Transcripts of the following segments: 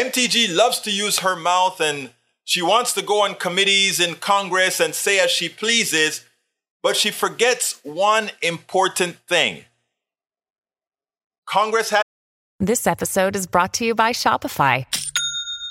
MTG loves to use her mouth and she wants to go on committees in Congress and say as she pleases, but she forgets one important thing. Congress has. This episode is brought to you by Shopify.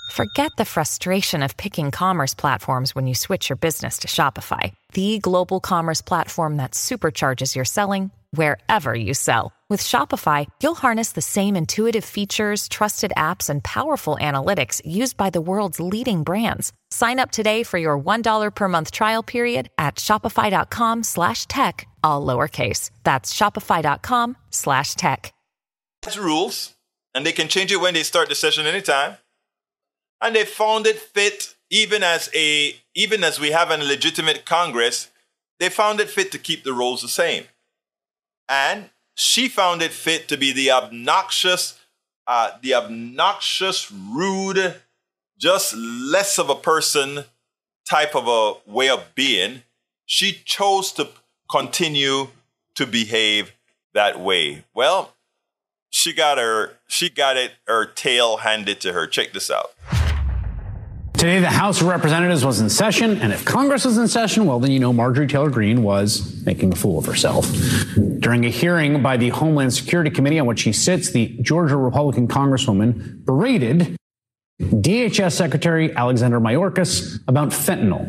Forget the frustration of picking commerce platforms when you switch your business to Shopify, the global commerce platform that supercharges your selling wherever you sell. With Shopify, you'll harness the same intuitive features, trusted apps, and powerful analytics used by the world's leading brands. Sign up today for your $1 per month trial period at shopify.com slash tech, all lowercase. That's shopify.com slash tech. rules, and they can change it when they start the session anytime. And they found it fit, even as a even as we have a legitimate Congress, they found it fit to keep the rules the same. And she found it fit to be the obnoxious, uh, the obnoxious, rude, just less of a person type of a way of being. She chose to continue to behave that way. Well, she got her she got it her tail handed to her. Check this out. Today, the House of Representatives was in session, and if Congress was in session, well, then you know Marjorie Taylor Greene was making a fool of herself. During a hearing by the Homeland Security Committee on which she sits, the Georgia Republican Congresswoman berated DHS Secretary Alexander Mayorkas about fentanyl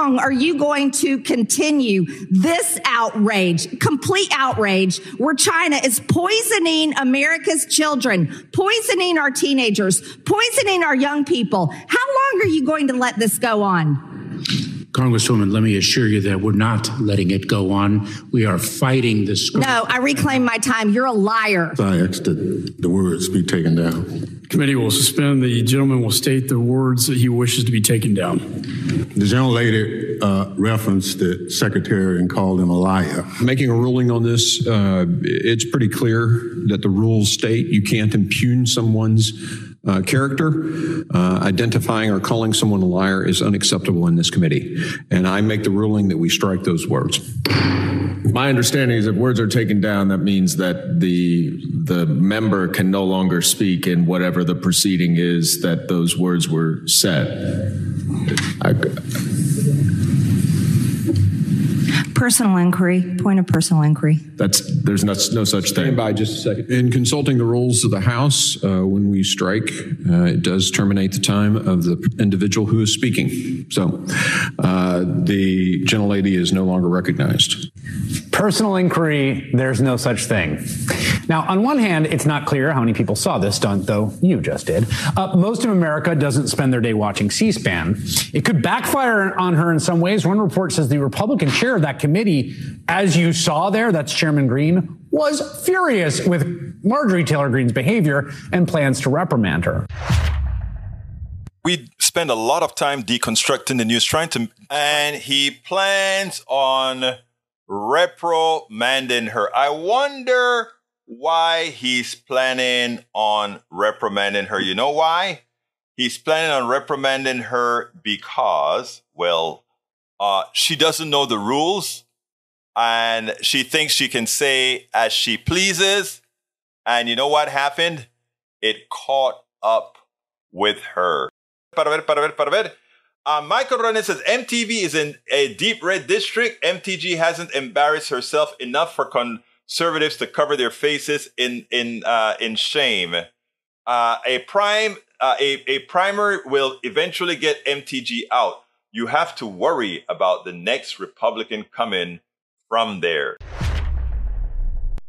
long are you going to continue this outrage, complete outrage, where China is poisoning America's children, poisoning our teenagers, poisoning our young people? How long are you going to let this go on? Congresswoman, let me assure you that we're not letting it go on. We are fighting this. No, I reclaim my time. You're a liar. I asked that the words be taken down. Committee will suspend. The gentleman will state the words that he wishes to be taken down. The gentle lady uh, referenced the secretary and called him a liar. Making a ruling on this, uh, it's pretty clear that the rules state you can't impugn someone's uh, character. Uh, identifying or calling someone a liar is unacceptable in this committee. And I make the ruling that we strike those words. My understanding is if words are taken down, that means that the the member can no longer speak in whatever the proceeding is that those words were said. I, personal inquiry. Point of personal inquiry. That's there's no, no such thing. Stand by just a second. In consulting the rules of the House, uh, when we strike, uh, it does terminate the time of the individual who is speaking. So uh, the gentlelady is no longer recognized. Personal inquiry, there's no such thing. Now, on one hand, it's not clear how many people saw this stunt, though you just did. Uh, most of America doesn't spend their day watching C SPAN. It could backfire on her in some ways. One report says the Republican chair of that committee, as you saw there, that's Chairman Green, was furious with Marjorie Taylor Greene's behavior and plans to reprimand her we spend a lot of time deconstructing the news, trying to, and he plans on reprimanding her. I wonder why he's planning on reprimanding her. You know why? He's planning on reprimanding her because, well, uh, she doesn't know the rules and she thinks she can say as she pleases. And you know what happened? It caught up with her. Para ver, para ver, para ver. Uh, Michael Ronan says MTG is in a deep red district. MTG hasn't embarrassed herself enough for conservatives to cover their faces in in uh, in shame. Uh, a prime uh, a a primer will eventually get MTG out. You have to worry about the next Republican coming from there